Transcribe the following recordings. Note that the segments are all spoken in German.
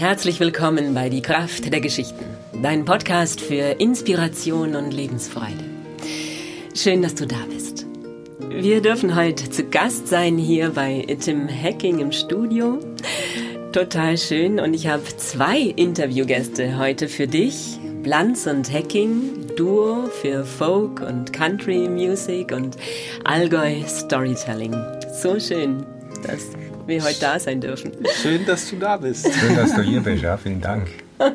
Herzlich willkommen bei Die Kraft der Geschichten, dein Podcast für Inspiration und Lebensfreude. Schön, dass du da bist. Wir dürfen heute zu Gast sein hier bei Tim Hacking im Studio. Total schön und ich habe zwei Interviewgäste heute für dich. Blanz und Hacking, Duo für Folk und Country Music und Allgäu Storytelling. So schön, dass wir heute da sein dürfen. Schön, dass du da bist. Schön, dass du hier bist, ja, vielen Dank.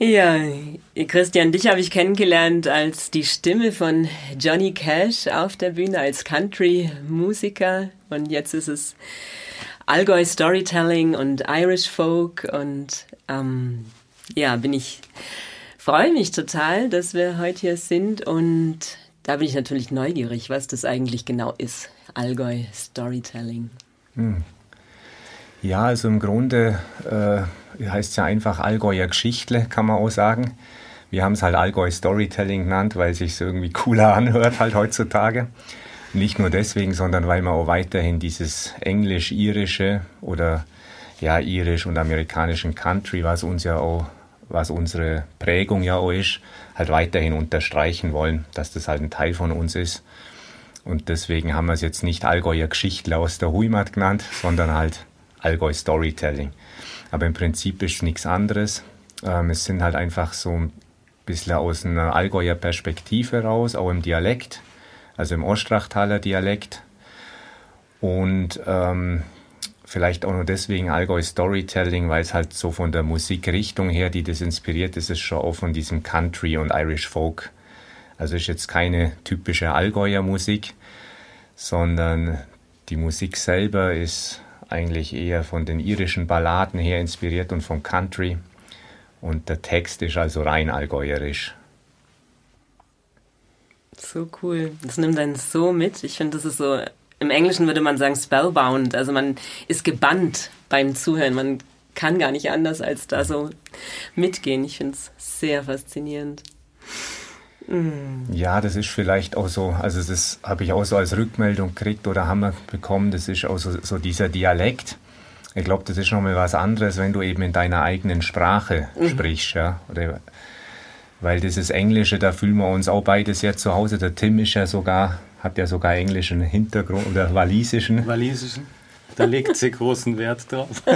Ja, Christian, dich habe ich kennengelernt als die Stimme von Johnny Cash auf der Bühne, als Country-Musiker. Und jetzt ist es Allgäu Storytelling und Irish Folk. Und ähm, ja, bin ich, freue mich total, dass wir heute hier sind. Und da bin ich natürlich neugierig, was das eigentlich genau ist. Allgäu Storytelling. Hm. Ja, also im Grunde äh, heißt es ja einfach Allgäuer Geschichtle, kann man auch sagen. Wir haben es halt Allgäu Storytelling genannt, weil es sich irgendwie cooler anhört halt heutzutage. Nicht nur deswegen, sondern weil man auch weiterhin dieses englisch-irische oder ja, irisch und amerikanischen Country, was uns ja auch, was unsere Prägung ja auch ist, halt weiterhin unterstreichen wollen, dass das halt ein Teil von uns ist. Und deswegen haben wir es jetzt nicht Allgäuer Geschichte aus der Huimat genannt, sondern halt Allgäu Storytelling. Aber im Prinzip ist nichts anderes. Ähm, es sind halt einfach so ein bisschen aus einer Allgäuer Perspektive raus, auch im Dialekt, also im Ostrachtaler Dialekt. Und ähm, vielleicht auch nur deswegen Allgäu Storytelling, weil es halt so von der Musikrichtung her, die das inspiriert, ist es schon auch von diesem Country und Irish Folk. Also ist jetzt keine typische Allgäuer Musik, sondern die Musik selber ist eigentlich eher von den irischen Balladen her inspiriert und vom Country. Und der Text ist also rein allgäuerisch. So cool. Das nimmt einen so mit. Ich finde, das ist so, im Englischen würde man sagen spellbound. Also man ist gebannt beim Zuhören. Man kann gar nicht anders als da so mitgehen. Ich finde es sehr faszinierend. Ja, das ist vielleicht auch so, also das habe ich auch so als Rückmeldung gekriegt oder haben wir bekommen, das ist auch so, so dieser Dialekt. Ich glaube, das ist nochmal was anderes, wenn du eben in deiner eigenen Sprache mhm. sprichst. Ja? Oder, weil dieses Englische, da fühlen wir uns auch beide sehr zu Hause. Der Tim ist ja sogar, hat ja sogar englischen Hintergrund oder walisischen. Walisischen. Da legt sie großen Wert drauf.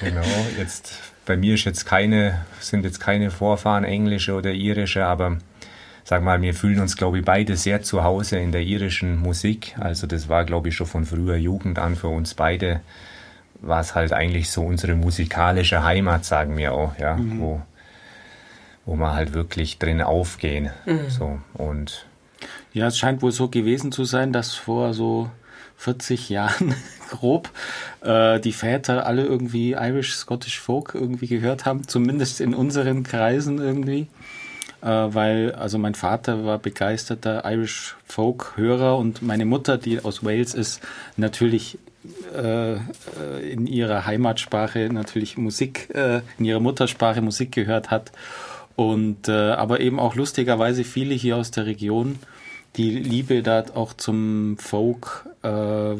genau, jetzt bei mir ist jetzt keine, sind jetzt keine Vorfahren englische oder irische, aber sag mal, wir fühlen uns, glaube ich, beide sehr zu Hause in der irischen Musik. Also das war, glaube ich, schon von früher Jugend an für uns beide, war es halt eigentlich so unsere musikalische Heimat, sagen wir auch, ja, mhm. wo, wo wir halt wirklich drin aufgehen. Mhm. So, und ja, es scheint wohl so gewesen zu sein, dass vor so 40 Jahren grob äh, die Väter alle irgendwie Irish Scottish Folk irgendwie gehört haben, zumindest in unseren Kreisen irgendwie. Äh, weil, also mein Vater war begeisterter Irish Folk Hörer und meine Mutter, die aus Wales ist, natürlich äh, äh in ihrer Heimatsprache natürlich Musik, äh, in ihrer Muttersprache Musik gehört hat. Und äh, aber eben auch lustigerweise viele hier aus der Region die Liebe da auch zum Folk, äh,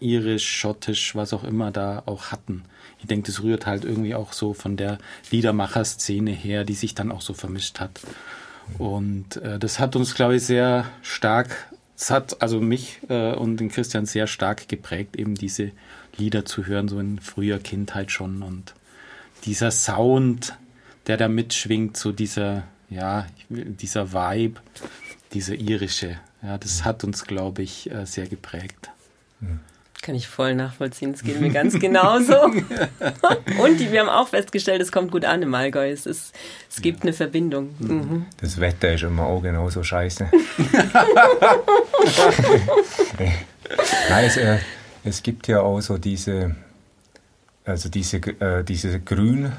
irisch, schottisch, was auch immer da auch hatten. Ich denke, das rührt halt irgendwie auch so von der Liedermacher-Szene her, die sich dann auch so vermischt hat. Und äh, das hat uns, glaube ich, sehr stark, es hat also mich äh, und den Christian sehr stark geprägt, eben diese Lieder zu hören, so in früher Kindheit schon. Und dieser Sound, der da mitschwingt, so dieser, ja, dieser Vibe, diese irische. Ja, das hat uns, glaube ich, äh, sehr geprägt. Kann ich voll nachvollziehen. Es geht mir ganz genauso. Und die, wir haben auch festgestellt, es kommt gut an im Allgäu. Es, ist, es gibt ja. eine Verbindung. Mhm. mhm. Das Wetter ist immer auch genauso scheiße. Nein, es, äh, es, gibt ja auch so diese, also diese, äh, diese Grün,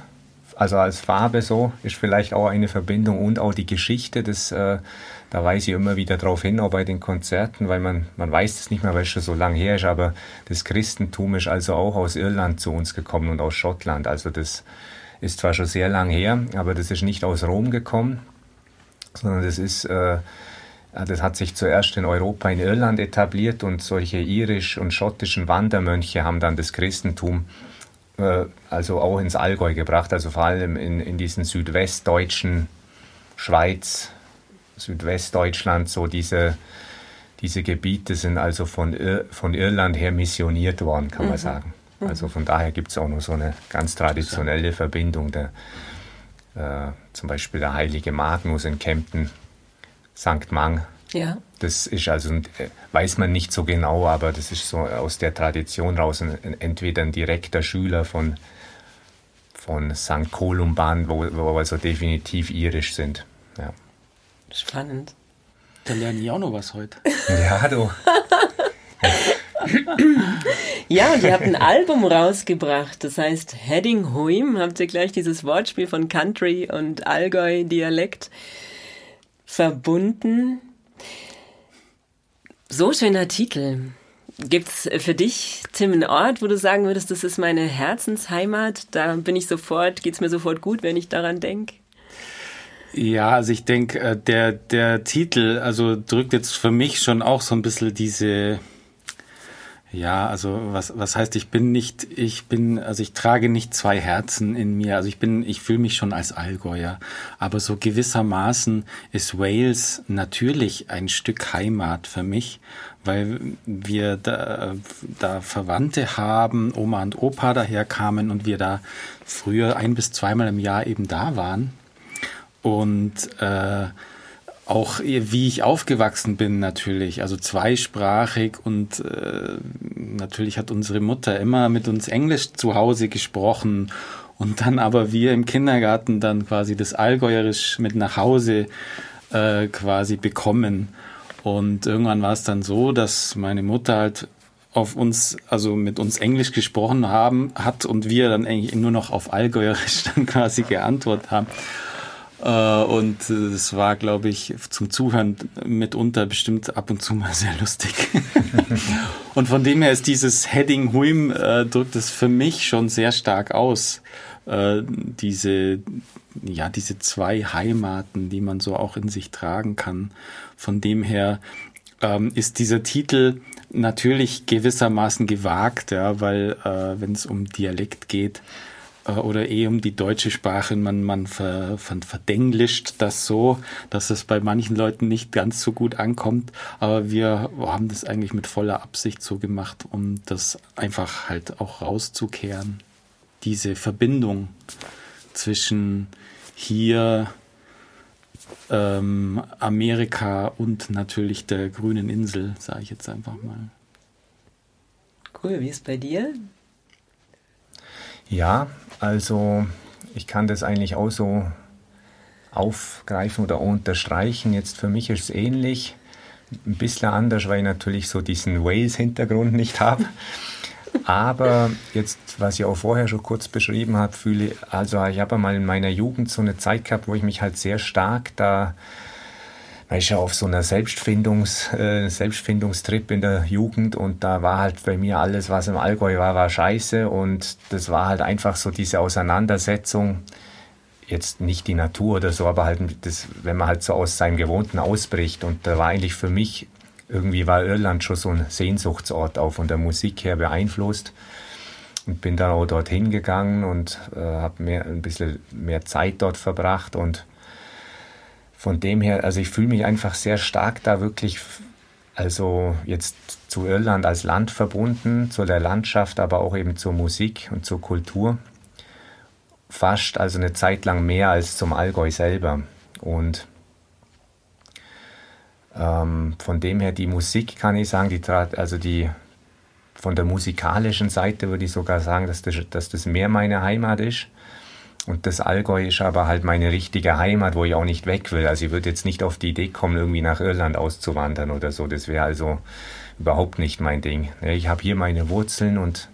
also als Farbe so, ist vielleicht auch eine Verbindung und auch die Geschichte des äh, da weise ich immer wieder darauf hin, auch bei den Konzerten, weil man, man weiß es nicht mehr, weil es schon so lange her ist, aber das Christentum ist also auch aus Irland zu uns gekommen und aus Schottland. Also das ist zwar schon sehr lang her, aber das ist nicht aus Rom gekommen, sondern das ist äh, das hat sich zuerst in Europa in Irland etabliert und solche irisch- und schottischen Wandermönche haben dann das Christentum äh, also auch ins Allgäu gebracht, also vor allem in, in diesen südwestdeutschen Schweiz, Südwestdeutschland, so diese, diese Gebiete sind also von, Ir von Irland her missioniert worden, kann mhm. man sagen. Mhm. Also von daher gibt es auch noch so eine ganz traditionelle Verbindung. Der, äh, zum Beispiel der heilige Magnus in Kempten St. Mang. Ja. Das ist also, äh, weiß man nicht so genau, aber das ist so aus der Tradition raus entweder ein direkter Schüler von, von St. Columban, wo, wo also definitiv irisch sind. Ja. Spannend. Da lerne ich auch noch was heute. Ja, du. ja, und ihr habt ein Album rausgebracht, das heißt Heading Huim. Habt ihr gleich dieses Wortspiel von Country und Allgäu-Dialekt verbunden. So schöner Titel. Gibt es für dich, Tim, einen Ort, wo du sagen würdest, das ist meine Herzensheimat? Da bin ich sofort, geht es mir sofort gut, wenn ich daran denke? Ja, also ich denke, äh, der, der Titel, also drückt jetzt für mich schon auch so ein bisschen diese, ja, also was, was heißt, ich bin nicht, ich bin, also ich trage nicht zwei Herzen in mir. Also ich bin, ich fühle mich schon als Allgäuer. Aber so gewissermaßen ist Wales natürlich ein Stück Heimat für mich, weil wir da, da Verwandte haben, Oma und Opa daher kamen und wir da früher ein bis zweimal im Jahr eben da waren. Und äh, auch wie ich aufgewachsen bin natürlich, also zweisprachig und äh, natürlich hat unsere Mutter immer mit uns Englisch zu Hause gesprochen und dann aber wir im Kindergarten dann quasi das Allgäuerisch mit nach Hause äh, quasi bekommen. Und irgendwann war es dann so, dass meine Mutter halt auf uns, also mit uns Englisch gesprochen haben, hat und wir dann eigentlich nur noch auf Allgäuerisch dann quasi geantwortet haben. Äh, und es war, glaube ich, zum Zuhören mitunter bestimmt ab und zu mal sehr lustig. und von dem her ist dieses Heading Huim, äh, drückt es für mich schon sehr stark aus. Äh, diese, ja, diese zwei Heimaten, die man so auch in sich tragen kann. Von dem her ähm, ist dieser Titel natürlich gewissermaßen gewagt, ja, weil äh, wenn es um Dialekt geht, äh, oder eh um die deutsche Sprache. Man, man ver, ver, verdenglischt das so, dass es bei manchen Leuten nicht ganz so gut ankommt. Aber wir haben das eigentlich mit voller Absicht so gemacht, um das einfach halt auch rauszukehren. Diese Verbindung zwischen hier ähm, Amerika und natürlich der grünen Insel, sage ich jetzt einfach mal. Cool, wie ist bei dir? Ja, also ich kann das eigentlich auch so aufgreifen oder unterstreichen. Jetzt für mich ist es ähnlich, ein bisschen anders, weil ich natürlich so diesen Wales-Hintergrund nicht habe. Aber jetzt, was ich auch vorher schon kurz beschrieben habe, fühle also ich habe mal in meiner Jugend so eine Zeit gehabt, wo ich mich halt sehr stark da war ich ja auf so einer Selbstfindungs, äh, Selbstfindungstrip in der Jugend und da war halt bei mir alles, was im Allgäu war, war scheiße und das war halt einfach so diese Auseinandersetzung, jetzt nicht die Natur oder so, aber halt das, wenn man halt so aus seinem Gewohnten ausbricht und da war eigentlich für mich, irgendwie war Irland schon so ein Sehnsuchtsort auch von der Musik her beeinflusst und bin dann auch dorthin gegangen und äh, habe ein bisschen mehr Zeit dort verbracht und von dem her, also ich fühle mich einfach sehr stark da wirklich, also jetzt zu Irland als Land verbunden, zu der Landschaft, aber auch eben zur Musik und zur Kultur. Fast also eine Zeit lang mehr als zum Allgäu selber. Und ähm, von dem her die Musik kann ich sagen, die also die von der musikalischen Seite würde ich sogar sagen, dass das, dass das mehr meine Heimat ist. Und das Allgäu ist aber halt meine richtige Heimat, wo ich auch nicht weg will. Also ich würde jetzt nicht auf die Idee kommen, irgendwie nach Irland auszuwandern oder so. Das wäre also überhaupt nicht mein Ding. Ich habe hier meine Wurzeln und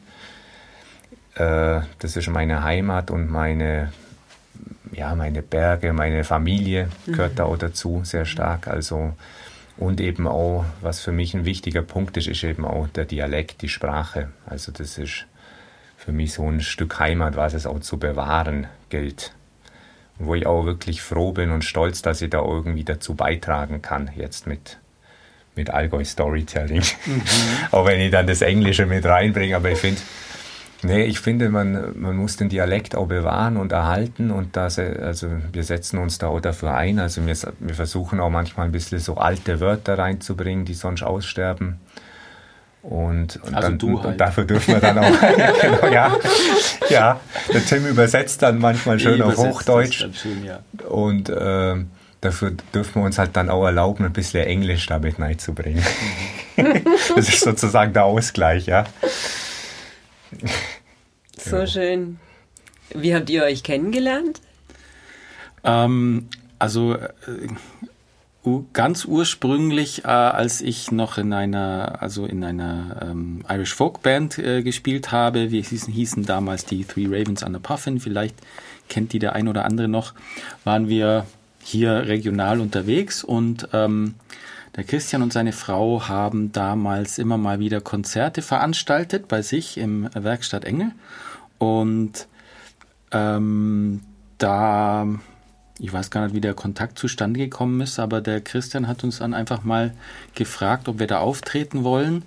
äh, das ist meine Heimat und meine, ja, meine Berge, meine Familie gehört mhm. da auch dazu sehr stark. Also und eben auch, was für mich ein wichtiger Punkt ist, ist eben auch der Dialekt, die Sprache. Also das ist für mich so ein Stück Heimat, was es auch zu bewahren gilt. wo ich auch wirklich froh bin und stolz, dass ich da irgendwie dazu beitragen kann, jetzt mit, mit Allgäu Storytelling. Mhm. auch wenn ich dann das Englische mit reinbringe, aber ich finde, nee, ich finde, man, man muss den Dialekt auch bewahren und erhalten und das, also wir setzen uns da auch dafür ein. Also wir, wir versuchen auch manchmal ein bisschen so alte Wörter reinzubringen, die sonst aussterben. Und, und, also dann, du halt. und dafür dürfen wir dann auch, genau, ja, ja, der Tim übersetzt dann manchmal schön auf Hochdeutsch. Schön, ja. Und äh, dafür dürfen wir uns halt dann auch erlauben, ein bisschen Englisch damit reinzubringen. Mhm. das ist sozusagen der Ausgleich, ja. So ja. schön. Wie habt ihr euch kennengelernt? Ähm, also äh, ganz ursprünglich, äh, als ich noch in einer, also in einer ähm, Irish Folk Band äh, gespielt habe, wir hießen, hießen damals die Three Ravens under Puffin, vielleicht kennt die der ein oder andere noch, waren wir hier regional unterwegs und ähm, der Christian und seine Frau haben damals immer mal wieder Konzerte veranstaltet bei sich im Werkstatt Engel. Und ähm, da ich weiß gar nicht, wie der Kontakt zustande gekommen ist, aber der Christian hat uns dann einfach mal gefragt, ob wir da auftreten wollen.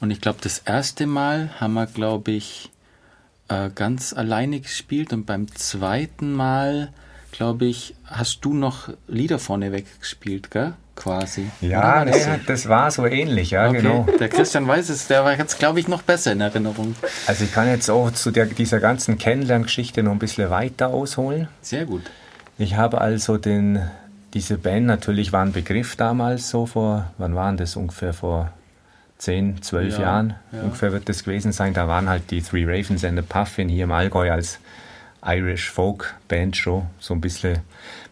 Und ich glaube, das erste Mal haben wir, glaube ich, äh, ganz alleine gespielt und beim zweiten Mal, glaube ich, hast du noch Lieder vorneweg gespielt, gell? Quasi. Ja, das, nee, das war so ähnlich, ja, okay. genau. Der Christian weiß es, der war jetzt, glaube ich, noch besser in Erinnerung. Also ich kann jetzt auch zu der, dieser ganzen Kennenlerngeschichte noch ein bisschen weiter ausholen. Sehr gut. Ich habe also den, diese Band natürlich war ein Begriff damals so vor, wann waren das ungefähr vor 10, 12 ja, Jahren ja. ungefähr wird das gewesen sein. Da waren halt die Three Ravens and the Puffin hier im Allgäu als Irish Folk Band schon so ein bisschen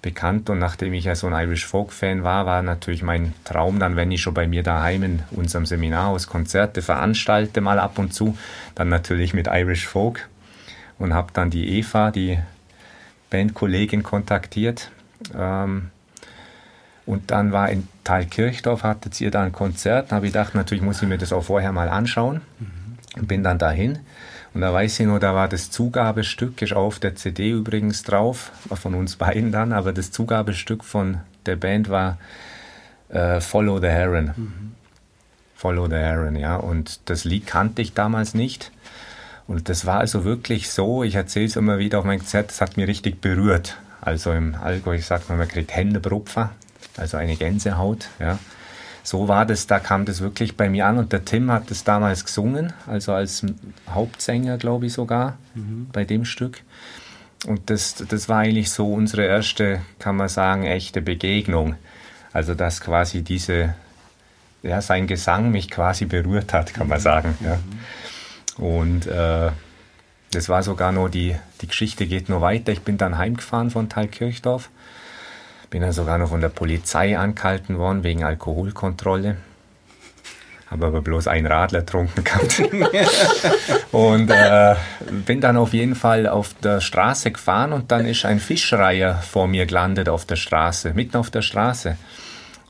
bekannt. Und nachdem ich ja so ein Irish Folk Fan war, war natürlich mein Traum dann, wenn ich schon bei mir daheim in unserem Seminarhaus Konzerte veranstalte, mal ab und zu, dann natürlich mit Irish Folk. Und habe dann die Eva, die Bandkollegin kontaktiert. Ähm, und dann war in Thalkirchdorf, hatte sie da ein Konzert. Da habe ich gedacht, natürlich muss ich mir das auch vorher mal anschauen. Mhm. Bin dann dahin. Und da weiß ich nur, da war das Zugabestück, ist auf der CD übrigens drauf, von uns beiden dann, aber das Zugabestück von der Band war äh, Follow the Heron. Mhm. Follow the Heron, ja. Und das Lied kannte ich damals nicht. Und das war also wirklich so, ich erzähle es immer wieder auf meinem Konzert, das hat mich richtig berührt. Also im Allgäu sagt man, man kriegt Händebrupfer, also eine Gänsehaut, ja. So war das, da kam das wirklich bei mir an und der Tim hat das damals gesungen, also als Hauptsänger, glaube ich sogar, mhm. bei dem Stück. Und das, das war eigentlich so unsere erste, kann man sagen, echte Begegnung. Also dass quasi diese, ja, sein Gesang mich quasi berührt hat, kann man mhm. sagen. Ja. Und äh, das war sogar noch die, die Geschichte geht noch weiter. Ich bin dann heimgefahren von Thalkirchdorf. Bin dann sogar noch von der Polizei angehalten worden wegen Alkoholkontrolle. Habe aber bloß ein Radler trunken gehabt. und äh, bin dann auf jeden Fall auf der Straße gefahren und dann ist ein Fischreiher vor mir gelandet auf der Straße, mitten auf der Straße.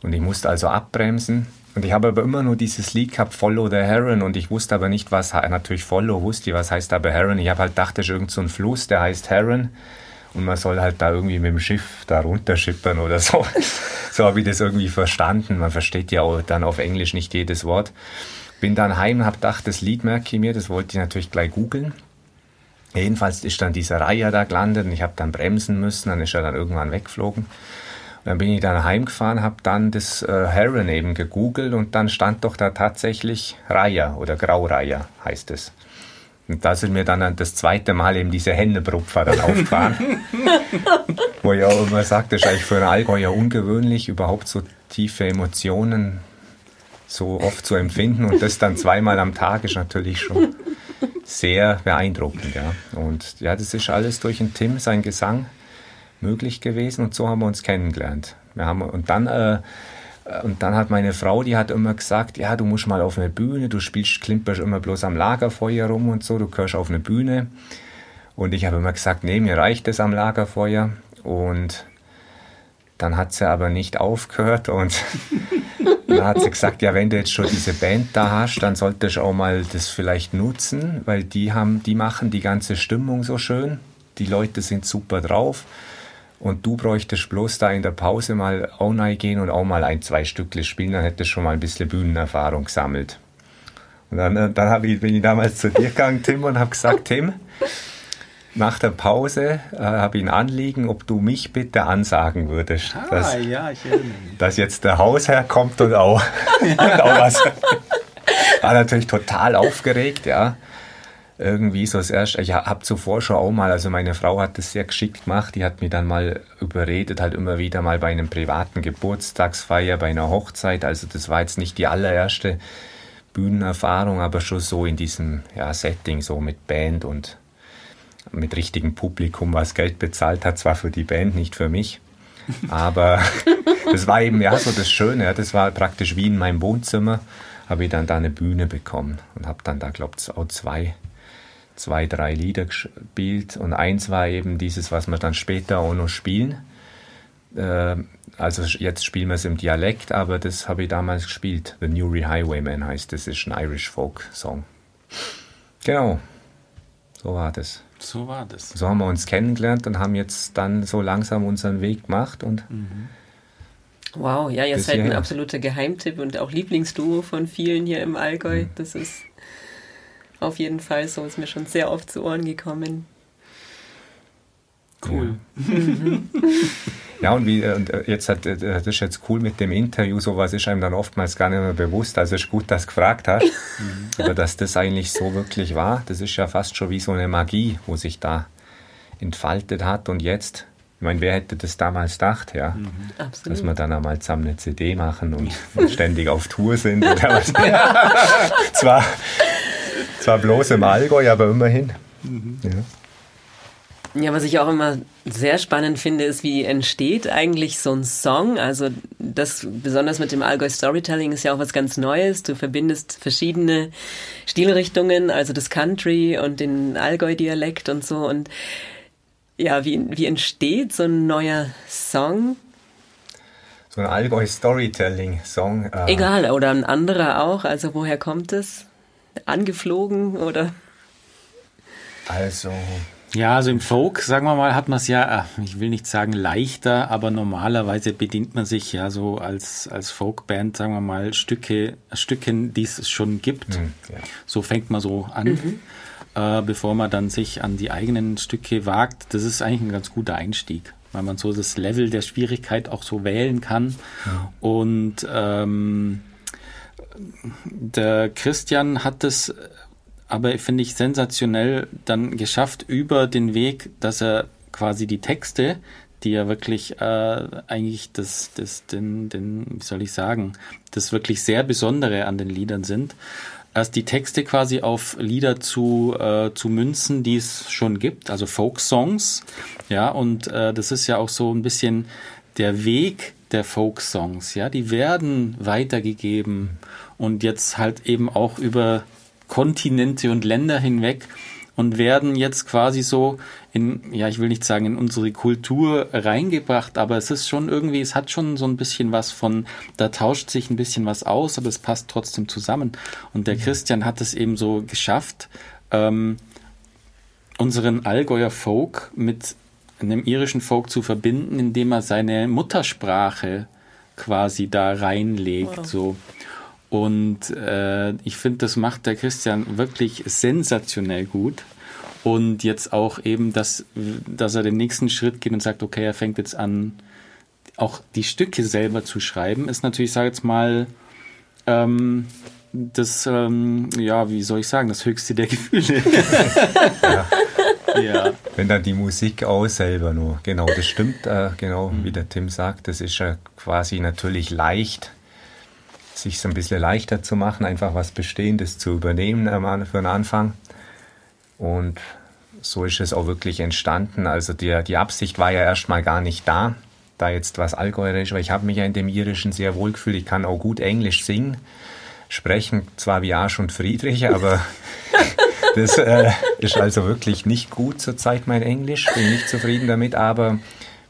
Und ich musste also abbremsen und ich habe aber immer nur dieses Lied gehabt, Follow the Heron, und ich wusste aber nicht, was, natürlich Follow wusste ich, was heißt aber Heron. Ich habe halt gedacht, das ist irgend so ein Fluss, der heißt Heron. Und man soll halt da irgendwie mit dem Schiff da runterschippern oder so. so habe ich das irgendwie verstanden. Man versteht ja auch dann auf Englisch nicht jedes Wort. Bin dann heim, habe gedacht, das Lied merke ich mir, das wollte ich natürlich gleich googeln. Jedenfalls ist dann dieser Reiher da gelandet und ich habe dann bremsen müssen, dann ist er dann irgendwann weggeflogen. Dann bin ich dann heimgefahren, habe dann das äh, Heron eben gegoogelt und dann stand doch da tatsächlich Reiher oder Graureiher heißt es. Und da sind mir dann das zweite Mal eben diese Händebrupfer dann aufgefahren. Wo auch immer sagt, das ist eigentlich für einen Allgäuer ungewöhnlich, überhaupt so tiefe Emotionen so oft zu empfinden. Und das dann zweimal am Tag ist natürlich schon sehr beeindruckend. Ja. Und ja, das ist alles durch den Tim, sein Gesang möglich gewesen und so haben wir uns kennengelernt. Wir haben, und dann äh, und dann hat meine Frau, die hat immer gesagt, ja, du musst mal auf eine Bühne, du spielst, klimperst immer bloß am Lagerfeuer rum und so, du gehörst auf eine Bühne. Und ich habe immer gesagt, nee, mir reicht es am Lagerfeuer. Und dann hat sie aber nicht aufgehört und dann hat sie gesagt, ja, wenn du jetzt schon diese Band da hast, dann solltest du auch mal das vielleicht nutzen, weil die haben, die machen die ganze Stimmung so schön. Die Leute sind super drauf. Und du bräuchtest bloß da in der Pause mal auch gehen und auch mal ein, zwei Stückle spielen, dann hättest du schon mal ein bisschen Bühnenerfahrung gesammelt. Und dann, äh, dann ich, bin ich damals zu dir gegangen, Tim, und habe gesagt, Tim, nach der Pause äh, habe ich ein Anliegen, ob du mich bitte ansagen würdest, Ah, dass, ja, ich erinnere mich. dass jetzt der Hausherr kommt und auch, und auch was. War natürlich total aufgeregt, ja. Irgendwie so das erste, ich habe zuvor schon auch mal, also meine Frau hat das sehr geschickt gemacht, die hat mich dann mal überredet, halt immer wieder mal bei einem privaten Geburtstagsfeier, bei einer Hochzeit, also das war jetzt nicht die allererste Bühnenerfahrung, aber schon so in diesem ja, Setting, so mit Band und mit richtigem Publikum, was Geld bezahlt hat, zwar für die Band, nicht für mich. Aber das war eben ja so das Schöne, ja, das war praktisch wie in meinem Wohnzimmer, habe ich dann da eine Bühne bekommen und habe dann da, glaube ich, auch zwei, zwei, drei Lieder gespielt und eins war eben dieses, was wir dann später auch noch spielen. Äh, also jetzt spielen wir es im Dialekt, aber das habe ich damals gespielt. The Newry Highwayman heißt, das ist ein Irish Folk Song. Genau, so war das. So war das. So haben wir uns kennengelernt und haben jetzt dann so langsam unseren Weg gemacht und Wow, ja, ihr Bis seid ein absoluter Geheimtipp und auch Lieblingsduo von vielen hier im Allgäu. Mhm. Das ist auf jeden Fall so, ist mir schon sehr oft zu Ohren gekommen. Cool. Ja, und, wie, und äh, jetzt hat, äh, das ist jetzt cool mit dem Interview, sowas ist einem dann oftmals gar nicht mehr bewusst. Also ist gut, dass du gefragt hast, aber dass das eigentlich so wirklich war, das ist ja fast schon wie so eine Magie, wo sich da entfaltet hat. Und jetzt, ich meine, wer hätte das damals gedacht, ja? Dass Absolut. wir dann einmal zusammen eine CD machen und, und ständig auf Tour sind. Oder was. zwar, zwar bloß im Allgäu, aber immerhin. Ja. Ja, was ich auch immer sehr spannend finde, ist, wie entsteht eigentlich so ein Song? Also das besonders mit dem Allgäu Storytelling ist ja auch was ganz Neues. Du verbindest verschiedene Stilrichtungen, also das Country und den Allgäu-Dialekt und so. Und ja, wie, wie entsteht so ein neuer Song? So ein Allgäu Storytelling-Song. äh, Egal, oder ein anderer auch. Also woher kommt es? Angeflogen oder? Also, Ja, also im Folk, sagen wir mal, hat man es ja, äh, ich will nicht sagen leichter, aber normalerweise bedient man sich ja so als, als Folkband, sagen wir mal, Stücke, Stücken, die es schon gibt. hm, ja. So fängt man so an, äh, bevor man dann sich an die eigenen Stücke wagt. Das ist eigentlich ein ganz guter Einstieg, weil man so das Level der Schwierigkeit auch so wählen kann. Und ähm, der Christian hat es aber, finde ich, sensationell dann geschafft über den Weg, dass er quasi die Texte, die ja wirklich äh, eigentlich das, das, den, den, wie soll ich sagen, das wirklich sehr Besondere an den Liedern sind, erst die Texte quasi auf Lieder zu, äh, zu münzen, die es schon gibt, also Folk-Songs. Ja, und äh, das ist ja auch so ein bisschen der Weg der Folk-Songs, ja, die werden weitergegeben und jetzt halt eben auch über Kontinente und Länder hinweg und werden jetzt quasi so in, ja, ich will nicht sagen in unsere Kultur reingebracht, aber es ist schon irgendwie, es hat schon so ein bisschen was von, da tauscht sich ein bisschen was aus, aber es passt trotzdem zusammen. Und der Christian hat es eben so geschafft, ähm, unseren Allgäuer Folk mit einem irischen Folk zu verbinden, indem er seine Muttersprache quasi da reinlegt, Wow. so. Und äh, ich finde, das macht der Christian wirklich sensationell gut. Und jetzt auch eben, dass, dass er den nächsten Schritt geht und sagt, okay, er fängt jetzt an, auch die Stücke selber zu schreiben, ist natürlich, sag jetzt mal, ähm, das, ähm, ja, wie soll ich sagen, das höchste der Gefühle. ja. Wenn dann die Musik auch selber nur, genau, das stimmt, äh, genau, wie der Tim sagt, das ist ja quasi natürlich leicht, sich so ein bisschen leichter zu machen, einfach was Bestehendes zu übernehmen für den Anfang. Und so ist es auch wirklich entstanden. Also die, die Absicht war ja erstmal gar nicht da, da jetzt was Allgäuerisch, weil ich habe mich ja in dem Irischen sehr wohl gefühlt. Ich kann auch gut Englisch singen, sprechen zwar wie Arsch und Friedrich, aber das äh, ist also wirklich nicht gut zurzeit mein Englisch. Bin nicht zufrieden damit, aber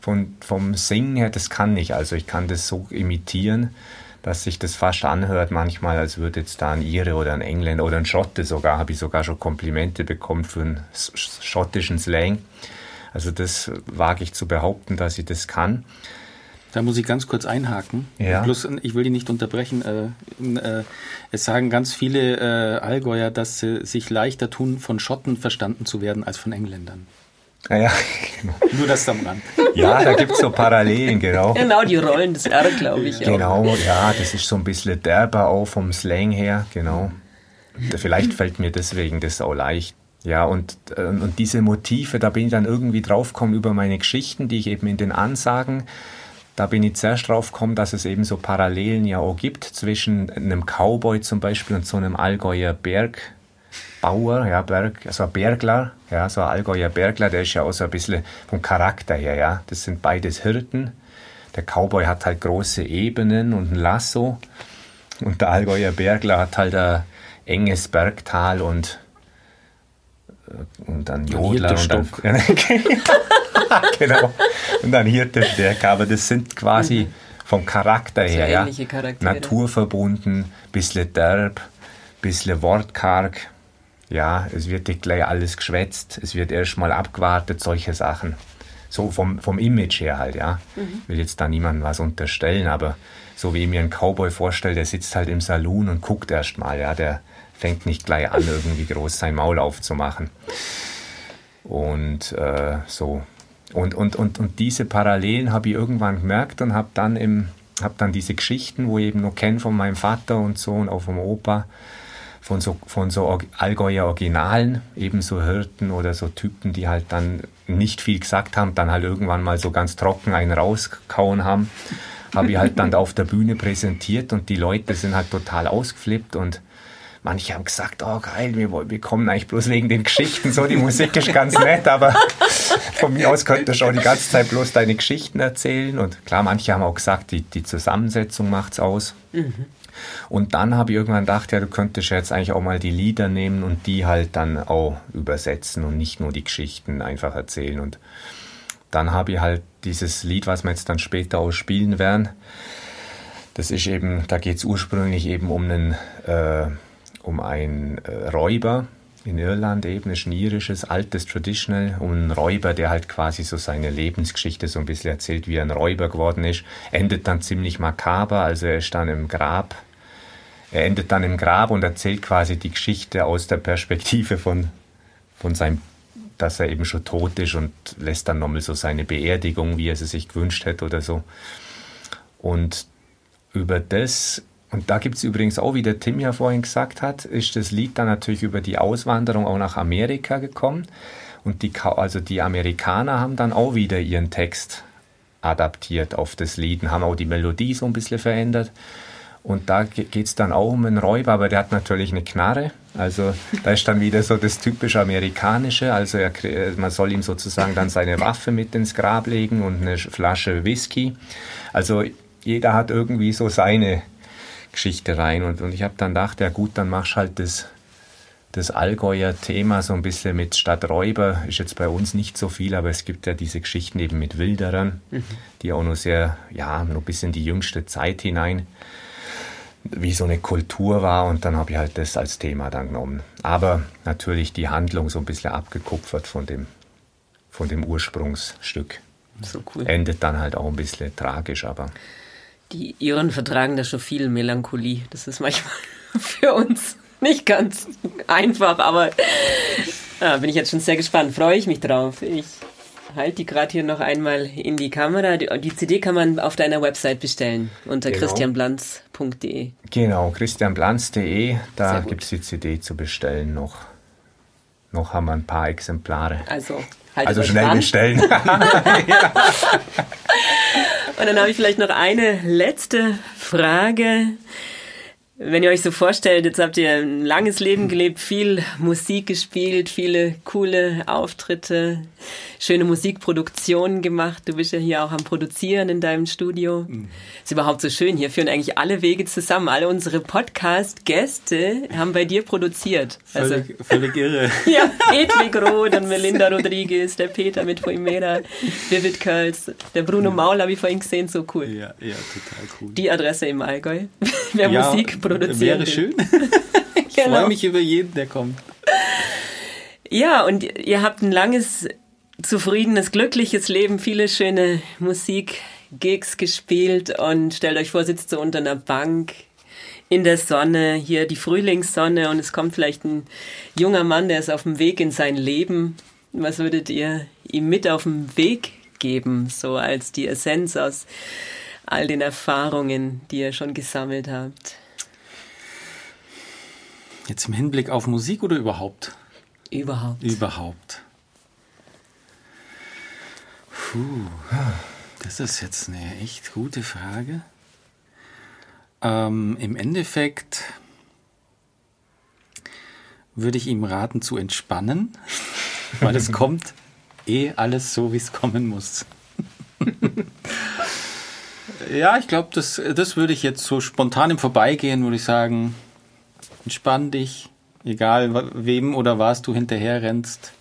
von, vom Singen her, das kann ich. Also ich kann das so imitieren, dass sich das fast anhört manchmal, als würde jetzt da ein Ire oder ein Engländer oder ein Schotte sogar, habe ich sogar schon Komplimente bekommen für einen schottischen Slang. Also das wage ich zu behaupten, dass ich das kann. Da muss ich ganz kurz einhaken. Ja. Bloß, ich will die nicht unterbrechen. Äh, äh, es sagen ganz viele äh, Allgäuer, dass sie sich leichter tun, von Schotten verstanden zu werden als von Engländern. Naja, Nur das am Rand. ja, da gibt es so Parallelen, genau. Genau, die Rollen des R, glaube ich. auch. Genau, ja, das ist so ein bisschen derber auch vom Slang her, genau. Vielleicht fällt mir deswegen das auch leicht. Ja, und, äh, und diese Motive, da bin ich dann irgendwie draufgekommen über meine Geschichten, die ich eben in den Ansagen, da bin ich zuerst draufgekommen, dass es eben so Parallelen ja auch gibt zwischen einem Cowboy zum Beispiel und so einem Allgäuer Bergbauer, ja, Berg, also ein Bergler, ja, so ein Allgäuer Bergler, der ist ja auch so ein bisschen vom Charakter her, ja. Das sind beides Hirten. Der Cowboy hat halt große Ebenen und ein Lasso. Und der Allgäuer Bergler hat halt ein enges Bergtal und, äh, und dann Jodler und dann, genau. Und dann Hirtenberg. Aber das sind quasi vom Charakter So her, ja. ähnliche Charaktere. Naturverbunden, bisschen derb, bisschen wortkarg. Ja, es wird nicht gleich alles geschwätzt, es wird erstmal abgewartet, solche Sachen. So vom, vom Image her halt, ja. Ich will jetzt da niemandem was unterstellen, aber so wie ich mir einen Cowboy vorstelle, der sitzt halt im Saloon und guckt erstmal, ja. Der fängt nicht gleich an, irgendwie groß sein Maul aufzumachen. Und äh, so. Und, und, und, und diese Parallelen habe ich irgendwann gemerkt und habe dann, im, hab dann diese Geschichten, wo ich eben noch kenne von meinem Vater und so und auch vom Opa, von so, von so Allgäuer Originalen, eben so Hirten oder so Typen, die halt dann nicht viel gesagt haben, dann halt irgendwann mal so ganz trocken einen rausgehauen haben, habe ich halt dann auf der Bühne präsentiert und die Leute sind halt total ausgeflippt und Manche haben gesagt, oh geil, wir, wir kommen eigentlich bloß wegen den Geschichten, so die Musik ist ganz nett, aber von mir aus könntest du auch die ganze Zeit bloß deine Geschichten erzählen. Und klar, manche haben auch gesagt, die, die Zusammensetzung macht's aus. Und dann habe ich irgendwann gedacht, ja, du könntest jetzt eigentlich auch mal die Lieder nehmen und die halt dann auch übersetzen und nicht nur die Geschichten einfach erzählen. Und dann habe ich halt dieses Lied, was wir jetzt dann später auch spielen werden, das ist eben, da geht es ursprünglich eben um einen, äh, um einen äh, Räuber in Irland eben, ist ein irisches, altes Traditional, um einen Räuber, der halt quasi so seine Lebensgeschichte so ein bisschen erzählt, wie er ein Räuber geworden ist. Endet dann ziemlich makaber, also er ist dann im Grab, er endet dann im Grab und erzählt quasi die Geschichte aus der Perspektive von, von seinem, dass er eben schon tot ist und lässt dann nochmal so seine Beerdigung, wie er sie sich gewünscht hätte oder so. Und über das, und da gibt es übrigens auch, wie der Tim ja vorhin gesagt hat, ist das Lied dann natürlich über die Auswanderung auch nach Amerika gekommen. Und die, also die Amerikaner haben dann auch wieder ihren Text adaptiert auf das Lied und haben auch die Melodie so ein bisschen verändert. Und da geht es dann auch um einen Räuber, aber der hat natürlich eine Knarre. Also da ist dann wieder so das typische Amerikanische. Also er, krie- man soll ihm sozusagen dann seine Waffe mit ins Grab legen und eine Flasche Whisky. Also jeder hat irgendwie so seine Geschichte rein. Und, und ich habe dann gedacht, ja gut, dann machst halt das, das Allgäuer Thema so ein bisschen mit statt Räuber. Ist jetzt bei uns nicht so viel, aber es gibt ja diese Geschichten eben mit Wilderern, die auch noch sehr, ja, noch bis in die jüngste Zeit hinein wie so eine Kultur war und dann habe ich halt das als Thema dann genommen. Aber natürlich die Handlung so ein bisschen abgekupfert von dem, von dem Ursprungsstück. So cool. Endet dann halt auch ein bisschen tragisch, aber Die Iren vertragen da schon viel Melancholie. Das ist manchmal für uns nicht ganz einfach, aber ja, bin ich jetzt schon sehr gespannt. Freue ich mich drauf. Ich halte die gerade hier noch einmal in die Kamera. Die, CD kann man auf deiner Website bestellen unter Genau. christianblanz.de. genau, christianblanz.de, da gibt es die CD zu bestellen noch. Noch haben wir ein paar Exemplare. Also, haltet Also schnell dran. bestellen. Und dann habe ich vielleicht noch eine letzte Frage. Wenn ihr euch so vorstellt, jetzt habt ihr ein langes Leben gelebt, viel Musik gespielt, viele coole Auftritte, schöne Musikproduktionen gemacht. Du bist ja hier auch am Produzieren in deinem Studio. Ist überhaupt so schön. Hier führen eigentlich alle Wege zusammen. Alle unsere Podcast-Gäste haben bei dir produziert. Also, Völlig, völlig irre. ja, Edwig Roth und Melinda Rodriguez, der Peter mit Poimera, Vivid Curls, der Bruno Maul habe ich vorhin gesehen, so cool. Ja, ja, total cool. Die Adresse im Allgäu, wer ja, Musik produziert. Wäre schön. Ich Genau. freue mich über jeden, der kommt. Ja, und ihr habt ein langes zufriedenes, glückliches Leben, viele schöne Musikgigs gespielt und stellt euch vor, sitzt so unter einer Bank in der Sonne, hier die Frühlingssonne und es kommt vielleicht ein junger Mann, der ist auf dem Weg in sein Leben. Was würdet ihr ihm mit auf den Weg geben, so als die Essenz aus all den Erfahrungen, die ihr schon gesammelt habt? Jetzt im Hinblick auf Musik oder überhaupt? Überhaupt. Überhaupt. Puh, das ist jetzt eine echt gute Frage. Ähm, Im Endeffekt würde ich ihm raten zu entspannen, weil es kommt eh alles so, wie es kommen muss. ja, ich glaube, das, das würde ich jetzt so spontan im Vorbeigehen, würde ich sagen, entspann dich, egal wem oder was du hinterher rennst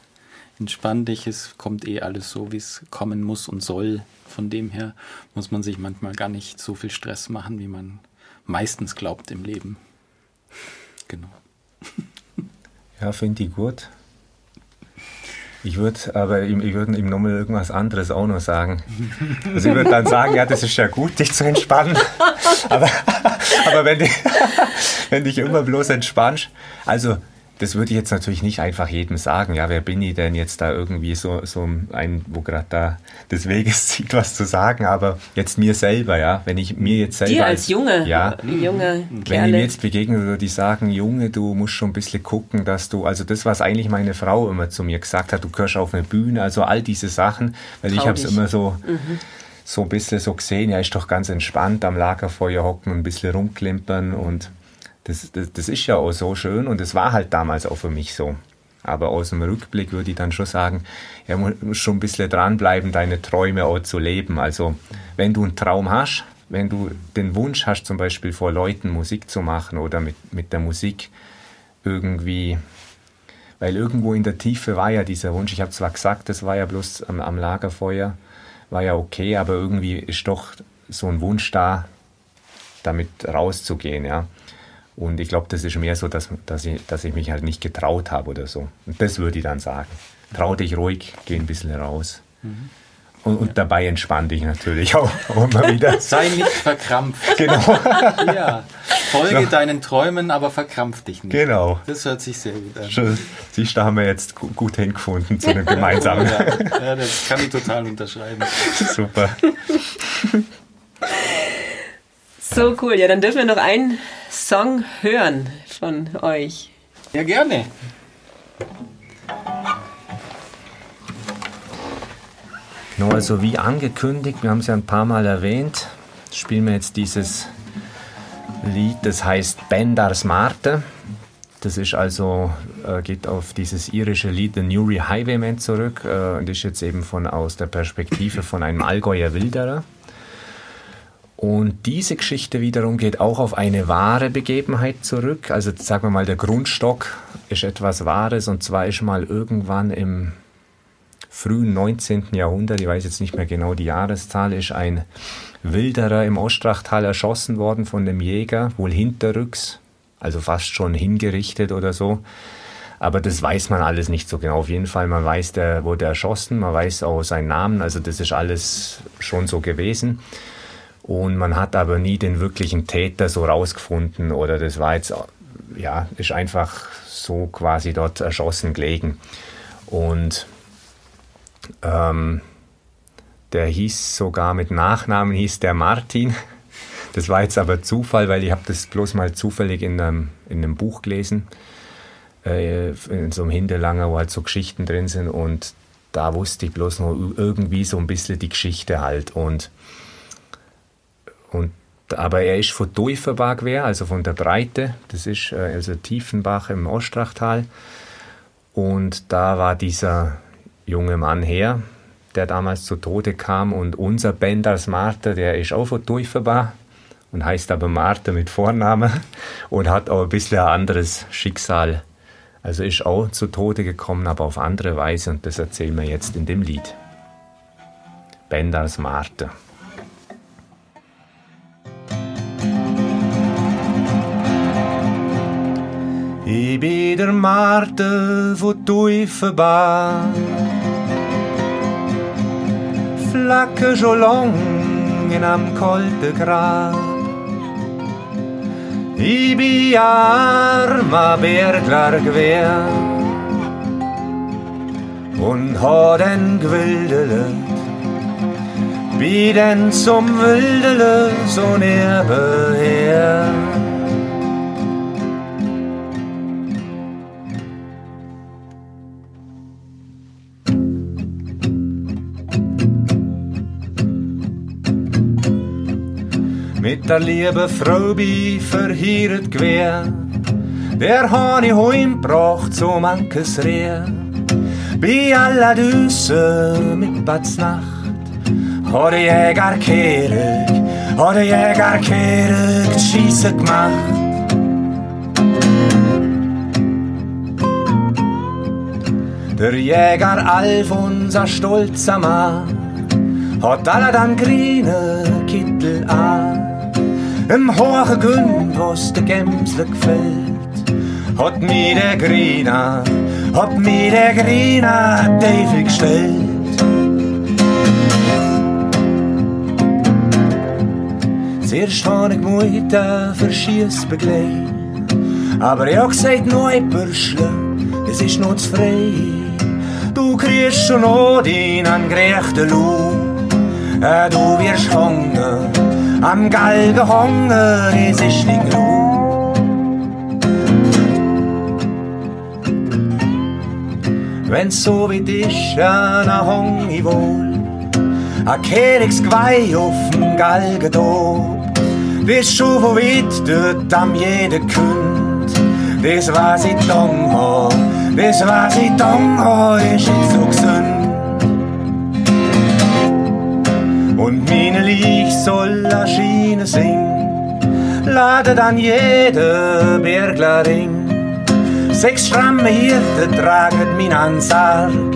entspann dich, es kommt eh alles so, wie es kommen muss und soll. Von dem her muss man sich manchmal gar nicht so viel Stress machen, wie man meistens glaubt im Leben. Genau. Ja, finde ich gut. Ich würde aber ich, ich würde ihm nochmal irgendwas anderes auch noch sagen. Also ich würde dann sagen, ja, das ist ja gut, dich zu entspannen. Aber, aber wenn, dich, wenn dich immer bloß entspannst, also das würde ich jetzt natürlich nicht einfach jedem sagen. Ja, wer bin ich denn jetzt da irgendwie so, so ein, wo gerade da des Weges zieht, was zu sagen, aber jetzt mir selber, ja, wenn ich mir jetzt selber. Dir als Junge, ja, junge Wenn ich mir jetzt begegne, würde ich sagen, Junge, du musst schon ein bisschen gucken, dass du, also das, was eigentlich meine Frau immer zu mir gesagt hat, du gehörst auf eine Bühne, also all diese Sachen, weil Trau ich habe es immer so. Mhm so ein bisschen so gesehen, ja, ist doch ganz entspannt am Lagerfeuer hocken und ein bisschen rumklimpern und das, das, das ist ja auch so schön und es war halt damals auch für mich so. Aber aus dem Rückblick würde ich dann schon sagen, ja, muss schon ein bisschen dranbleiben, deine Träume auch zu leben. Also, wenn du einen Traum hast, wenn du den Wunsch hast, zum Beispiel vor Leuten Musik zu machen oder mit, mit der Musik irgendwie, weil irgendwo in der Tiefe war ja dieser Wunsch, ich habe zwar gesagt, das war ja bloß am, am Lagerfeuer, war ja okay, aber irgendwie ist doch so ein Wunsch da, damit rauszugehen, ja. Und ich glaube, das ist mehr so, dass, dass, ich, dass ich mich halt nicht getraut habe oder so. Und das würde ich dann sagen. Trau dich ruhig, geh ein bisschen raus. Mhm. Und, und, dabei entspann dich natürlich auch, auch immer wieder. Sei nicht verkrampft. Genau. ja. Folge ja. deinen Träumen, aber verkrampf dich nicht. Genau. Das hört sich sehr gut an. Schön. Siehst du, da haben wir jetzt gut hingefunden zu einem gemeinsamen. ja. ja, das kann ich total unterschreiben. Super. So cool. Ja, dann dürfen wir noch einen Song hören von euch. Ja, gerne. Genau, also wie angekündigt, wir haben es ja ein paar Mal erwähnt, spielen wir jetzt dieses Lied, das heißt Bendars Marte. Das ist also, äh, geht auf dieses irische Lied The Newry Highwayman zurück äh, und ist jetzt eben von, aus der Perspektive von einem Allgäuer Wilderer. Und diese Geschichte wiederum geht auch auf eine wahre Begebenheit zurück. Also sagen wir mal, der Grundstock ist etwas Wahres und zwar ist mal irgendwann im frühen 19. Jahrhundert, ich weiß jetzt nicht mehr genau die Jahreszahl, ist ein Wilderer im Ostrachtal erschossen worden von dem Jäger, wohl hinterrücks, also fast schon hingerichtet oder so. Aber das weiß man alles nicht so genau. Auf jeden Fall, man weiß, der wurde erschossen, man weiß auch seinen Namen, also das ist alles schon so gewesen. Und man hat aber nie den wirklichen Täter so rausgefunden oder das war jetzt, ja, ist einfach so quasi dort erschossen gelegen. Und ähm, der hieß sogar mit Nachnamen, hieß der Martin. Das war jetzt aber Zufall, weil ich habe das bloß mal zufällig in einem, in einem Buch gelesen, äh, in so einem Hinterlanger, wo halt so Geschichten drin sind und da wusste ich bloß nur irgendwie so ein bisschen die Geschichte halt und und, aber er ist von Teuferbach wer, also von der Breite. Das ist äh, also Tiefenbach im Ostrachtal. Und da war dieser junge Mann her, der damals zu Tode kam. Und unser Benders Martha, der ist auch von Teuferbach und heißt aber Martha mit Vornamen und hat auch ein bisschen ein anderes Schicksal. Also ist auch zu Tode gekommen, aber auf andere Weise. Und das erzählen wir jetzt in dem Lied. Benders Martha. Ich bin der Marten von Teufenbach. Flakke schon in am kalten Grab. Ich bin armer Bergler gewehr und ha den gewildele, wie denn zum Wildele so nebenher. Mit der liebe Frau bi verhieret gewehr, der han ich heimbracht so mankes Rehr. Bi alla Düse mit Badsnacht, har der Jäger kehrig, har der Jäger kehrig Schieße gemacht. Der Jäger Alf, unser stolzer Mann, hat alle dann grüne Kittel an. Im hohe Gün, wo's de Gemsle gefällt, hat mir der Grina, hat mir der Grina Teufel gestellt. Zuerst hab ich Mutter für Schiess begleit, aber ich hab gesagt, neu Bürschle, es ist noch zu frei. Du kriegst schon noch deinen gerechten Lohn, äh, du wirst hungern am Hunger, es ist nicht genug. Wenn's so wie dich, ja, na hung ich wohl. A Kerigs Gweih auf'm Galgen do. Bist schon wo weit dort am jede Künd. Das was ich dong ho, das was ich dong ho, ist nicht Und meine Licht soll a Schiene singen, lade dann jede Berglerin. Sechs stramme Hirte traget min an Sarg,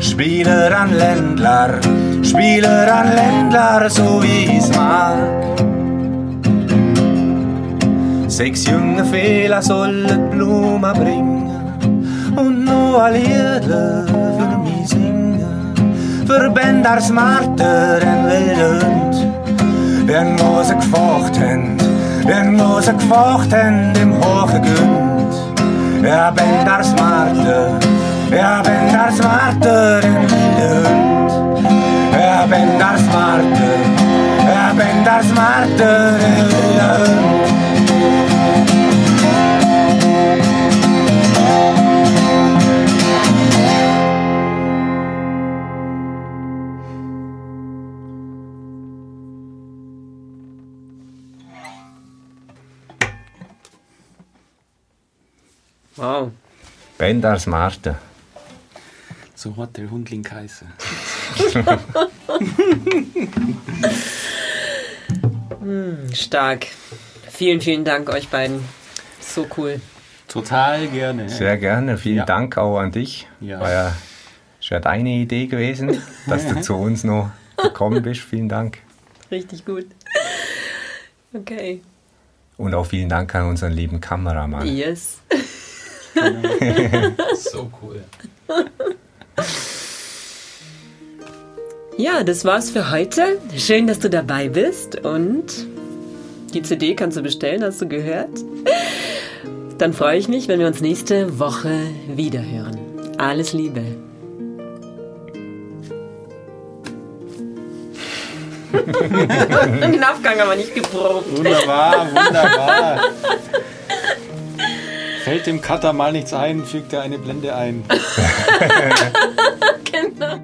Spieler an Ländler, Spieler an Ländler, so wie's mag. Sechs junge Fehler sollen Blumen bringen und noch a Liedle für. Für Bänders Marter en Wildhund, den wo sie gefocht haben, den wo sie gefocht haben im hohen Günd. Ja, Bänders Marter, ja, Bänders Marter en Wildhund, ja, Bänders Marter, ja, Bänders Marter en Wildhund. Wow. Bänders Marter. So hat der Hundling geheißen. Stark. Vielen, vielen Dank euch beiden. So cool. Total gerne. Sehr gerne. Vielen Ja. Dank auch an dich. Ja. War ja, ja deine Idee gewesen, dass du zu uns noch gekommen bist. Vielen Dank. Richtig gut. Okay. Und auch vielen Dank an unseren lieben Kameramann. Yes. So cool. Ja, das war's für heute. Schön, dass du dabei bist und die CD kannst du bestellen, hast du gehört? Dann freue ich mich, wenn wir uns nächste Woche wiederhören. Alles Liebe. Den Aufgang haben wir nicht geprobt. Wunderbar, wunderbar. Fällt dem Cutter mal nichts ein, fügt er eine Blende ein. genau.